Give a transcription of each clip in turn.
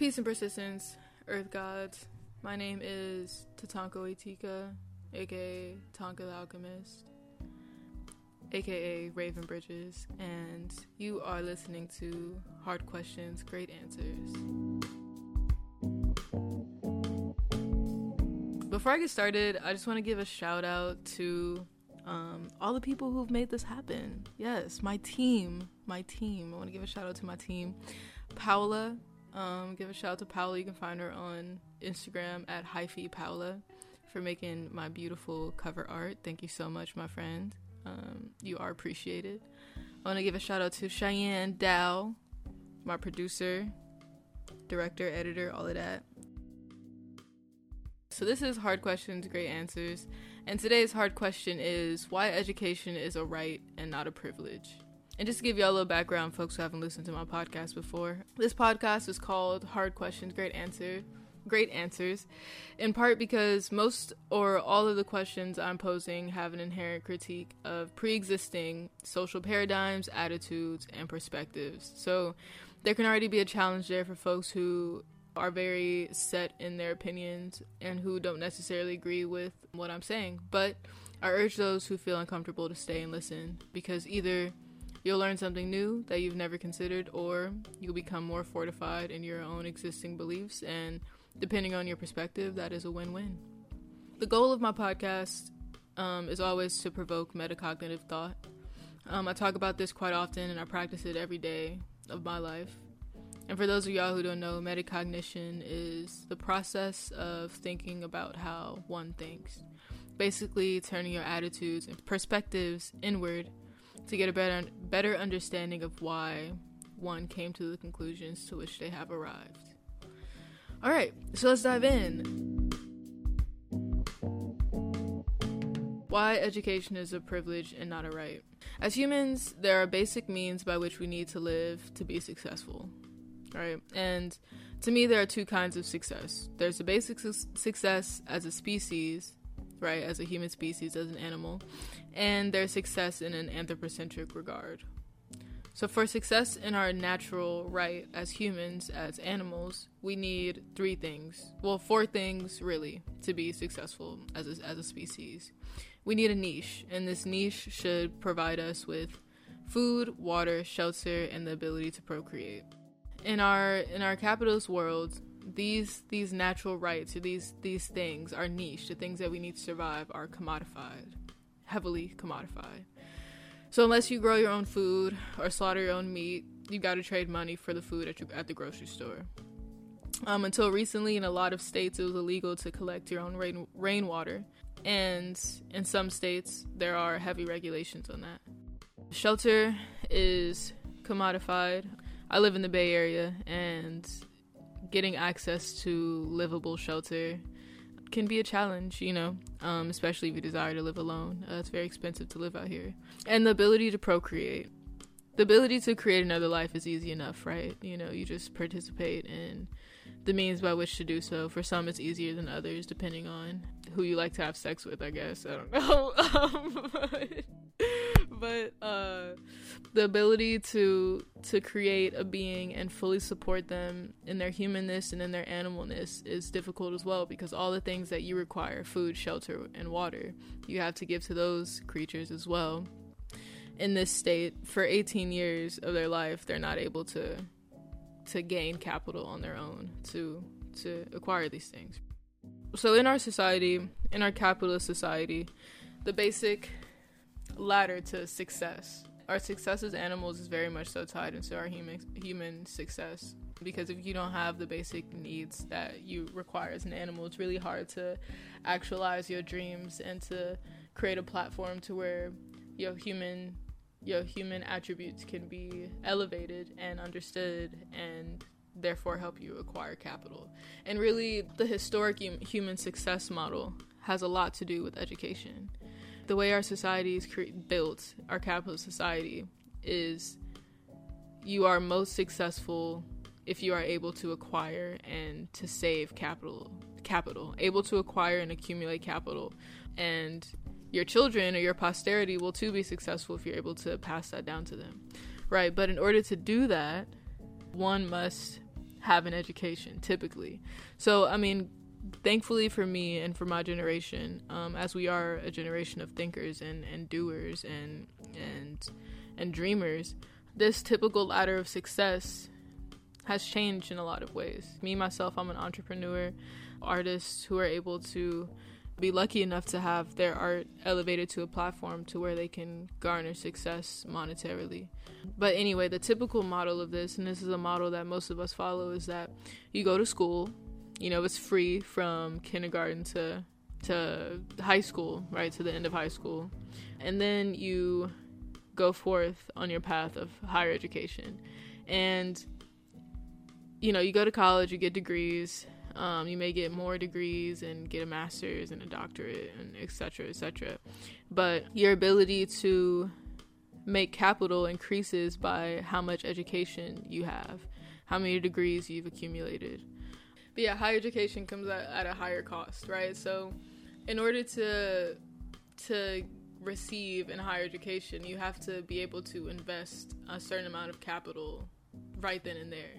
Peace and persistence, Earth gods. My name is Tatanka Witika, aka Tonka the Alchemist, aka Raven Bridges, and you are listening to Hard Questions, Great Answers. Before I get started, I just want to give a shout out to um, all the people who've made this happen. Yes, my team, my team. I want to give a shout out to my team. Paola, um, give a shout out to Paola. You can find her on Instagram at hyphy Paola for making my beautiful cover art. Thank you so much, my friend. Um, you are appreciated. I want to give a shout out to Cheyenne Dow, my producer, director, editor, all of that. So, this is Hard Questions, Great Answers. And today's hard question is why education is a right and not a privilege. And just to give y'all a little background, folks who haven't listened to my podcast before, this podcast is called Hard Questions, Great Answer, Great Answers, in part because most or all of the questions I'm posing have an inherent critique of pre existing social paradigms, attitudes, and perspectives. So there can already be a challenge there for folks who are very set in their opinions and who don't necessarily agree with what I'm saying. But I urge those who feel uncomfortable to stay and listen because either You'll learn something new that you've never considered, or you'll become more fortified in your own existing beliefs. And depending on your perspective, that is a win win. The goal of my podcast um, is always to provoke metacognitive thought. Um, I talk about this quite often and I practice it every day of my life. And for those of y'all who don't know, metacognition is the process of thinking about how one thinks. Basically, turning your attitudes and perspectives inward to get a better better understanding of why one came to the conclusions to which they have arrived. All right, so let's dive in. Why education is a privilege and not a right. As humans, there are basic means by which we need to live to be successful. Right? And to me, there are two kinds of success. There's the basic su- success as a species, right, as a human species, as an animal, and their success in an anthropocentric regard. So, for success in our natural right as humans, as animals, we need three things. Well, four things really to be successful as a, as a species. We need a niche, and this niche should provide us with food, water, shelter, and the ability to procreate. In our in our capitalist world, these these natural rights or these these things are niche. The things that we need to survive are commodified, heavily commodified. So unless you grow your own food or slaughter your own meat, you got to trade money for the food at, your, at the grocery store. Um, until recently, in a lot of states, it was illegal to collect your own rain rainwater, and in some states, there are heavy regulations on that. Shelter is commodified. I live in the Bay Area, and getting access to livable shelter can be a challenge, you know, um, especially if you desire to live alone. Uh, it's very expensive to live out here. And the ability to procreate. The ability to create another life is easy enough, right? You know, you just participate in the means by which to do so. For some, it's easier than others, depending on who you like to have sex with, I guess. I don't know. um, but, but uh, the ability to to create a being and fully support them in their humanness and in their animalness is difficult as well because all the things that you require food shelter and water you have to give to those creatures as well. In this state for 18 years of their life they're not able to to gain capital on their own to to acquire these things. So in our society in our capitalist society the basic ladder to success. Our success as animals is very much so tied into our human human success because if you don't have the basic needs that you require as an animal, it's really hard to actualize your dreams and to create a platform to where your human your human attributes can be elevated and understood and therefore help you acquire capital. And really the historic human success model has a lot to do with education the way our society is cre- built, our capitalist society, is you are most successful if you are able to acquire and to save capital capital able to acquire and accumulate capital and your children or your posterity will too be successful if you're able to pass that down to them right but in order to do that one must have an education typically. So, I mean, thankfully for me and for my generation, um, as we are a generation of thinkers and, and doers and and and dreamers, this typical ladder of success has changed in a lot of ways. Me myself, I'm an entrepreneur, artists who are able to be lucky enough to have their art elevated to a platform to where they can garner success monetarily. But anyway, the typical model of this, and this is a model that most of us follow, is that you go to school, you know, it's free from kindergarten to to high school, right, to the end of high school. And then you go forth on your path of higher education. And you know, you go to college, you get degrees, um, you may get more degrees and get a master's and a doctorate and etc. etc. But your ability to make capital increases by how much education you have, how many degrees you've accumulated. But yeah, higher education comes at, at a higher cost, right? So, in order to to receive in higher education, you have to be able to invest a certain amount of capital right then and there.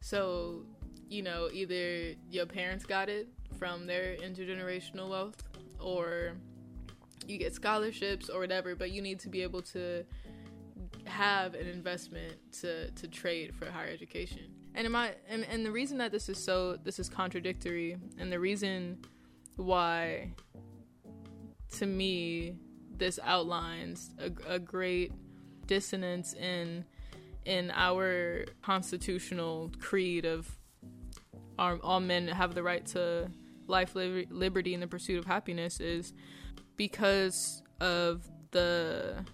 So, you know, either your parents got it from their intergenerational wealth or you get scholarships or whatever, but you need to be able to have an investment to, to trade for higher education. And I and, and the reason that this is so this is contradictory and the reason why to me this outlines a, a great dissonance in in our constitutional creed of our, all men have the right to life, liberty, and the pursuit of happiness is because of the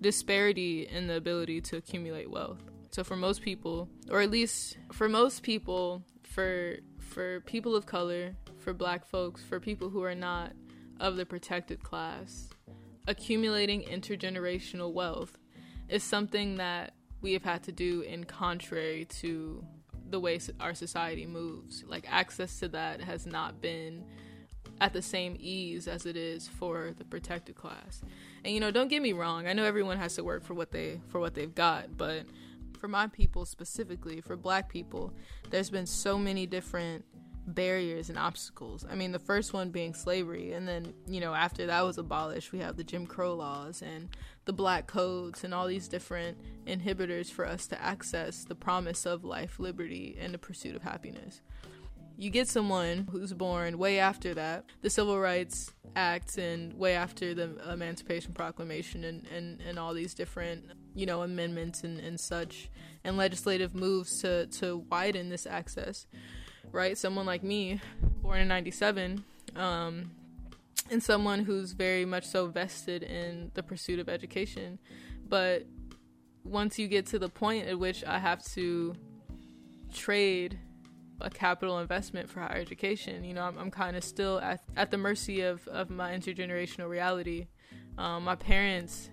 disparity in the ability to accumulate wealth. So for most people, or at least for most people, for for people of color, for black folks, for people who are not of the protected class, accumulating intergenerational wealth is something that we have had to do in contrary to the way our society moves. Like access to that has not been at the same ease as it is for the protected class. And you know, don't get me wrong, I know everyone has to work for what they for what they've got, but for my people specifically, for black people, there's been so many different barriers and obstacles. I mean, the first one being slavery, and then, you know, after that was abolished, we have the Jim Crow laws and the black codes and all these different inhibitors for us to access the promise of life, liberty, and the pursuit of happiness. You get someone who's born way after that, the Civil Rights Act, and way after the Emancipation Proclamation, and, and, and all these different, you know, amendments and, and such, and legislative moves to, to widen this access right? Someone like me, born in 97, um, and someone who's very much so vested in the pursuit of education. But once you get to the point at which I have to trade a capital investment for higher education, you know, I'm, I'm kind of still at, at the mercy of, of my intergenerational reality. Um, my parents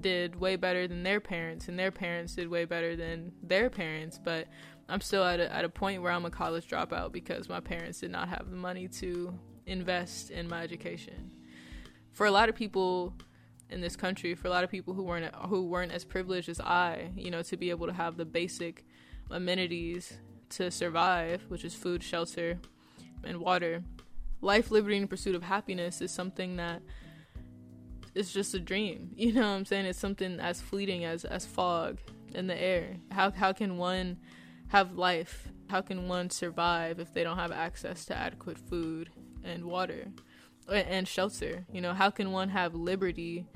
did way better than their parents, and their parents did way better than their parents, but I'm still at a, at a point where I'm a college dropout because my parents did not have the money to invest in my education. For a lot of people in this country, for a lot of people who weren't who weren't as privileged as I, you know, to be able to have the basic amenities to survive, which is food, shelter, and water. Life, liberty, and pursuit of happiness is something that is just a dream. You know what I'm saying? It's something as fleeting as as fog in the air. How how can one have life? How can one survive if they don't have access to adequate food and water and shelter? You know, how can one have liberty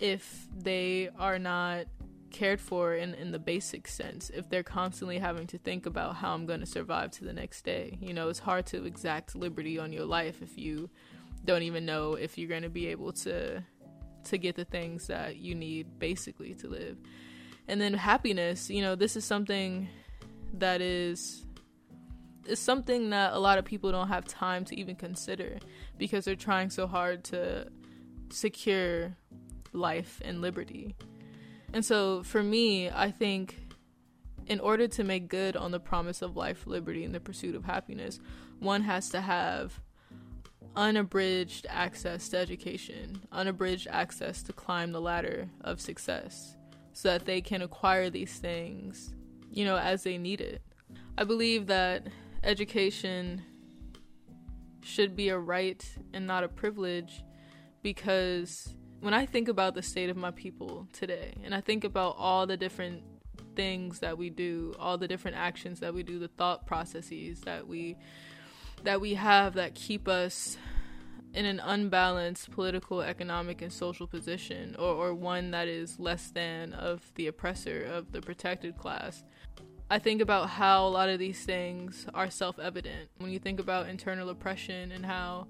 if they are not cared for in, in the basic sense? If they're constantly having to think about how I'm going to survive to the next day? You know, it's hard to exact liberty on your life if you don't even know if you're going to be able to to get the things that you need basically to live. And then happiness, you know, this is something that is is something that a lot of people don't have time to even consider because they're trying so hard to secure life and liberty. And so for me, I think in order to make good on the promise of life, liberty, and the pursuit of happiness, one has to have unabridged access to education, unabridged access to climb the ladder of success so that they can acquire these things you know, as they need it. I believe that education should be a right and not a privilege because when I think about the state of my people today and I think about all the different things that we do, all the different actions that we do, the thought processes that we that we have that keep us in an unbalanced political, economic, and social position, or, or one that is less than of the oppressor, of the protected class. I think about how a lot of these things are self evident. When you think about internal oppression and how,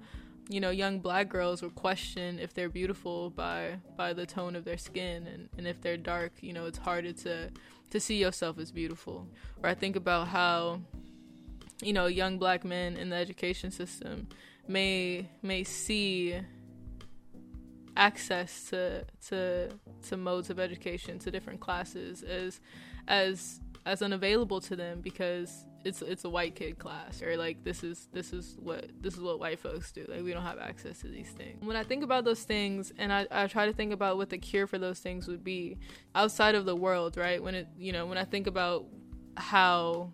you know, young black girls will question if they're beautiful by by the tone of their skin and, and if they're dark, you know, it's harder to to see yourself as beautiful. Or I think about how, you know, young black men in the education system may may see access to to to modes of education to different classes as as as unavailable to them because it's it's a white kid class or like this is this is what this is what white folks do. Like we don't have access to these things. When i think about those things and i, I try to think about what the cure for those things would be outside of the world right? When it you know when i think about how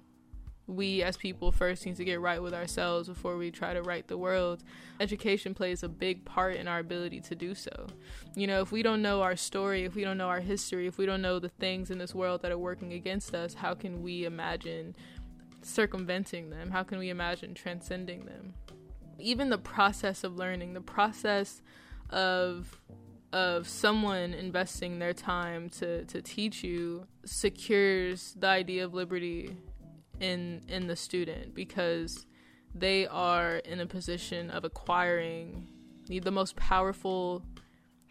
we as people first need to get right with ourselves before we try to right the world. Education plays a big part in our ability to do so. You know, if we don't know our story, if we don't know our history, if we don't know the things in this world that are working against us, how can we imagine circumventing them? How can we imagine transcending them? Even the process of learning, the process of of someone investing their time to, to teach you secures the idea of liberty in in the student because they are in a position of acquiring the, most powerful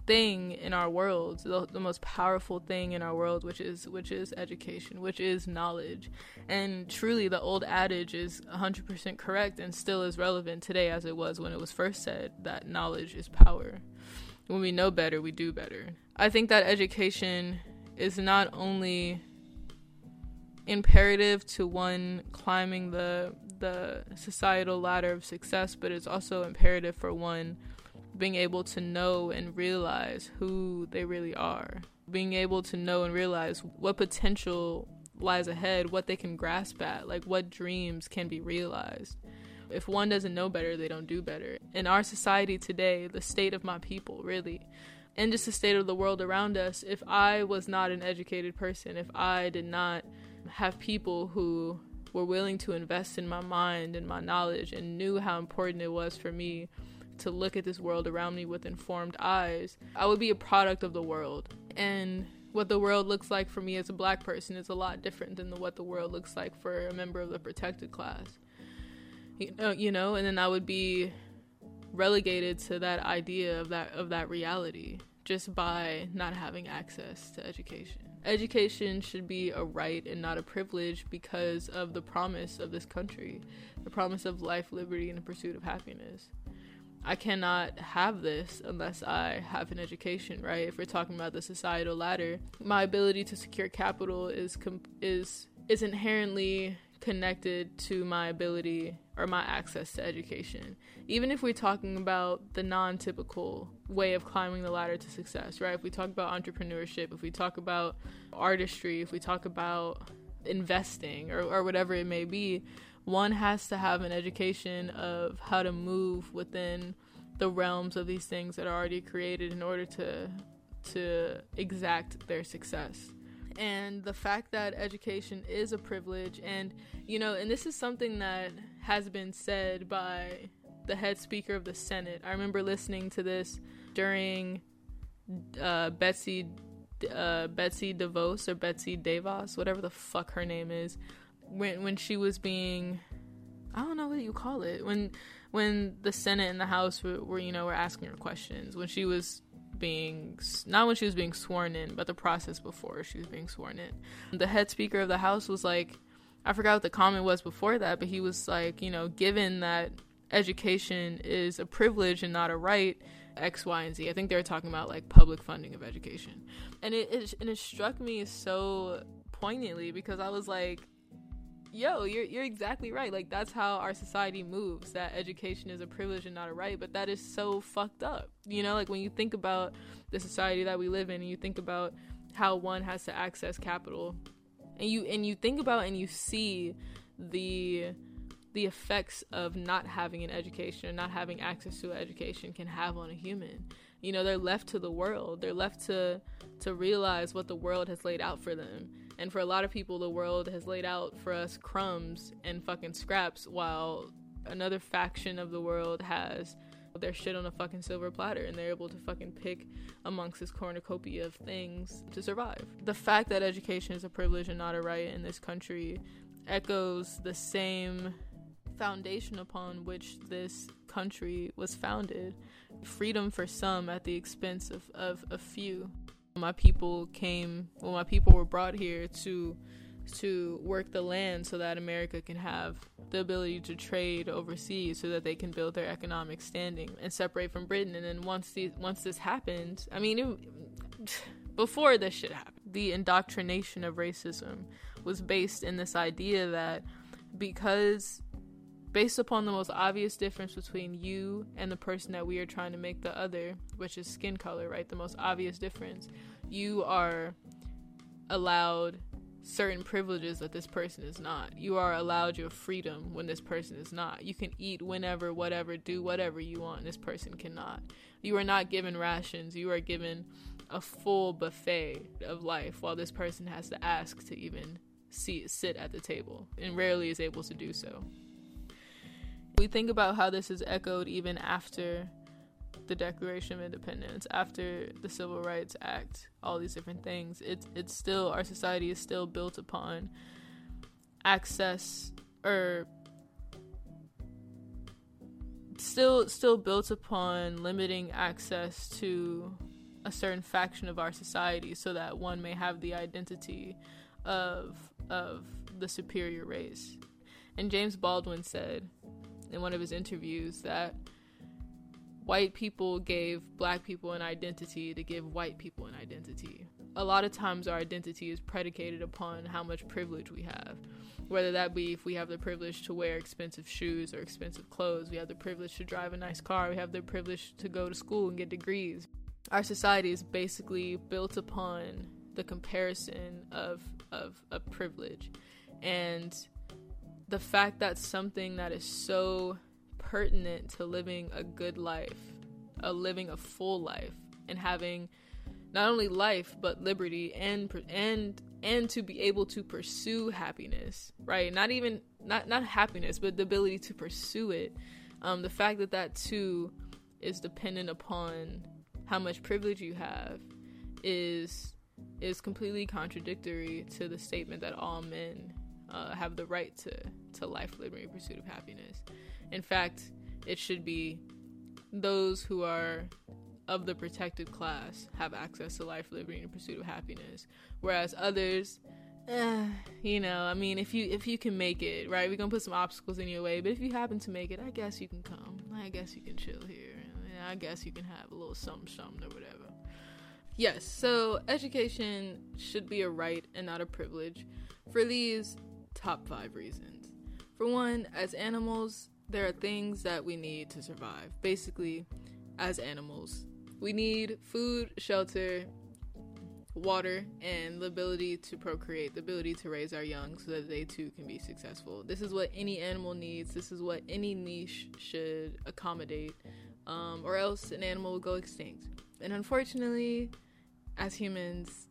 thing in our world the, the, most powerful thing in our world which is which is education which is knowledge. And truly the old adage is 100% correct and still is relevant today as it was when it was first said that knowledge is power. When we know better we do better. I think that education is not only imperative to one climbing the the societal ladder of success, but it's also imperative for one being able to know and realize who they really are. Being able to know and realize what potential lies ahead, what they can grasp at, like what dreams can be realized. If one doesn't know better, they don't do better. In our society today, the state of my people, really, and just the state of the world around us, if I was not an educated person, if I did not have people who were willing to invest in my mind and my knowledge and knew how important it was for me to look at this world around me with informed eyes, I would be a product of the world. And what the world looks like for me as a black person is a lot different than the, what the world looks like for a member of the protected class. You know, you know, and then I would be relegated to that idea of that of that reality just by not having access to education. Education should be a right and not a privilege because of the promise of this country, the promise of life, liberty, and the pursuit of happiness. I cannot have this unless I have an education, right? If we're talking about the societal ladder, my ability to secure capital is com- is is inherently connected to my ability or my access to education. Even if we're talking about the non typical way of climbing the ladder to success, right? If we talk about entrepreneurship, if we talk about artistry, if we talk about investing or, or whatever it may be, one has to have an education of how to move within the realms of these things that are already created in order to to exact their success and the fact that education is a privilege and you know and this is something that has been said by the head speaker of the senate. I remember listening to this during uh, betsy uh, betsy devos or betsy devos whatever the fuck her name is when when she was being i don't know what you call it when when the senate and the house were, were you know were asking her questions when she was being not when she was being sworn in, but the process before she was being sworn in. The head speaker of the house was like, I forgot what the comment was before that, but he was like, you know, given that education is a privilege and not a right, X, Y, and Z. I think they were talking about like public funding of education, and it, it and it struck me so poignantly because I was like, yo, you're you're exactly right. Like that's how our society moves. That education is a privilege and not a right, but that is so fucked up. You know, like when you think about the society that we live in and you think about how one has to access capital and you and you think about and you see the the effects of not having an education or not having access to education can have on a human. You know, they're left to the world. They're left to to realize what the world has laid out for them. And for a lot of people, the world has laid out for us crumbs and fucking scraps, while another faction of the world has their shit on a fucking silver platter and they're able to fucking pick amongst this cornucopia of things to survive. The fact that education is a privilege and not a right in this country echoes the same foundation upon which this country was founded freedom for some at the expense of, of a few. My people came, well, my people were brought here to to work the land so that America can have the ability to trade overseas so that they can build their economic standing and separate from Britain. And then once these, once this happened, I mean, it, before this shit happened, the indoctrination of racism was based in this idea that because based upon the most obvious difference between you and the person that we are trying to make the other, which is skin color, right? The most obvious difference. You are allowed certain privileges that this person is not. You are allowed your freedom when this person is not. You can eat whenever, whatever, do whatever you want, this person cannot. You are not given rations. You are given a full buffet of life while this person has to ask to even see sit at the table and rarely is able to do so we think about how this is echoed even after the Declaration of Independence, after the Civil Rights Act, all these different things, it's it's still our society is still built upon access or still still built upon limiting access to a certain faction of our society so that one may have the identity of of the superior race. And James Baldwin said, in one of his interviews that white people gave black people an identity to give white people an identity. A lot of times, our identity is predicated upon how much privilege we have. Whether that be if we have the privilege to wear expensive shoes or expensive clothes, we have the privilege to drive a nice car, we have the privilege to go to school and get degrees. Our society is basically built upon the comparison of, of, of privilege. And the fact that something that is so pertinent to living a good life, a living a full life, and having not only life but liberty and and and to be able to pursue happiness, right? Not even not not happiness, but the ability to pursue it. Um, the fact that that too is dependent upon how much privilege you have is is completely contradictory to the statement that all men uh, have the right to, to life, liberty, pursuit of happiness. In fact, it should be those who are of the protected class have access to life, liberty, and pursuit of happiness, whereas others, eh, you know, I mean, if you if you can make it, right, we're gonna put some obstacles in your way, but if you happen to make it, I guess you can come. I guess you can chill here. I guess you can have a little something, or whatever. Yes, so education should be a right and not a privilege. For these top five reasons. For one, as animals, there are things that we need to survive. Basically, as animals, we need food, shelter, water, and the ability to procreate, the ability to raise our young so that they too can be successful. This is what any animal needs. This is what any niche should accommodate, um, or else an animal will go extinct. And unfortunately, as humans,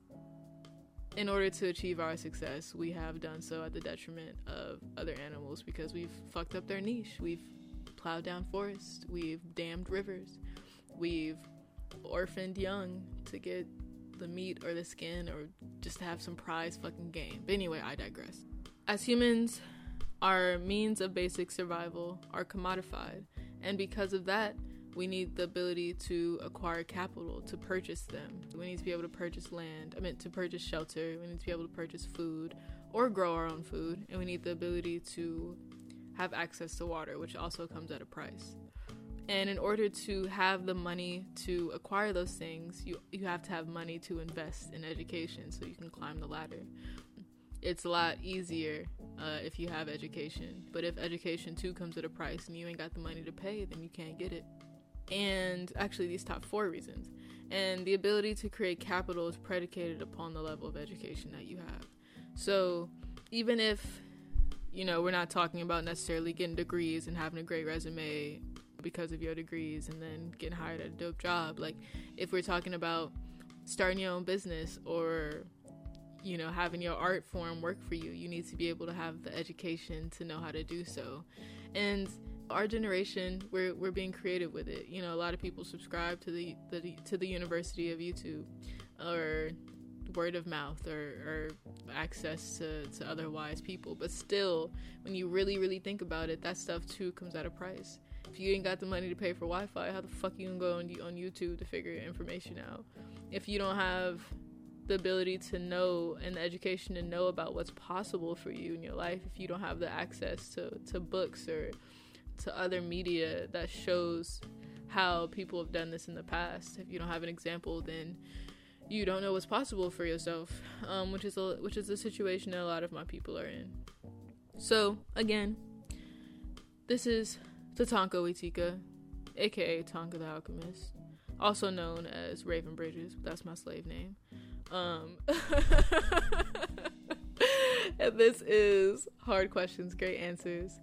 in order to achieve our success, we have done so at the detriment of other animals because we've fucked up their niche. We've plowed down forests, we've dammed rivers, we've orphaned young to get the meat or the skin or just to have some prize fucking game. But anyway, I digress. As humans, our means of basic survival are commodified, and because of that, we need the ability to acquire capital to purchase them. We need to be able to purchase land, I mean, to purchase shelter. We need to be able to purchase food or grow our own food. And we need the ability to have access to water, which also comes at a price. And in order to have the money to acquire those things, you, you have to have money to invest in education so you can climb the ladder. It's a lot easier uh, if you have education. But if education too comes at a price and you ain't got the money to pay, then you can't get it and actually these top four reasons. And the ability to create capital is predicated upon the level of education that you have. So even if you know, we're not talking about necessarily getting degrees and having a great resume because of your degrees and then getting hired at a dope job. Like, if we're talking about starting your own business or, you know, having your art form work for you, you need to be able to have the education to know how to do so. And our generation, we're, we're being creative with it. You know, a lot of people subscribe to the, the to the University of YouTube or word of mouth or, or access to, to other wise people. But still, when you really, really think about it, that stuff too comes at a price. If you ain't got the money to pay for Wi Fi, how the fuck you gonna go on, on YouTube to figure information out? If you don't have the ability to know and the education to know about what's possible for you in your life, if you don't have the access to, to books or to other media that shows how people have done this in the past, if you don't have an example, then you don't know what's possible for yourself, um, which is a which is a situation that a lot of my people are in. So again, this is Tatanka Witika, aka Tonka the Alchemist, also known as Raven Bridges. That's my slave name. Um, and this is hard questions, great answers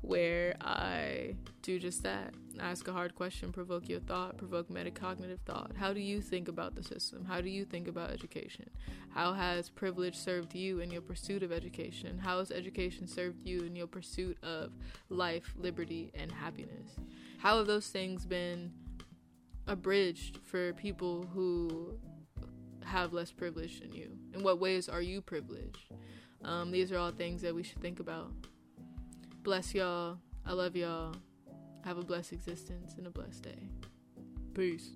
where I do just that. Ask a hard question, provoke your thought, provoke metacognitive thought. How do you think about the system? How do you think about education? How has privilege served you in your pursuit of education? How has education served you in your pursuit of life, liberty, and happiness? How have those things been abridged for people who have less privilege than you? In what ways are you privileged? Um, these are all things that we should think about. Bless y'all. I love y'all. Have a blessed existence and a blessed day. Peace.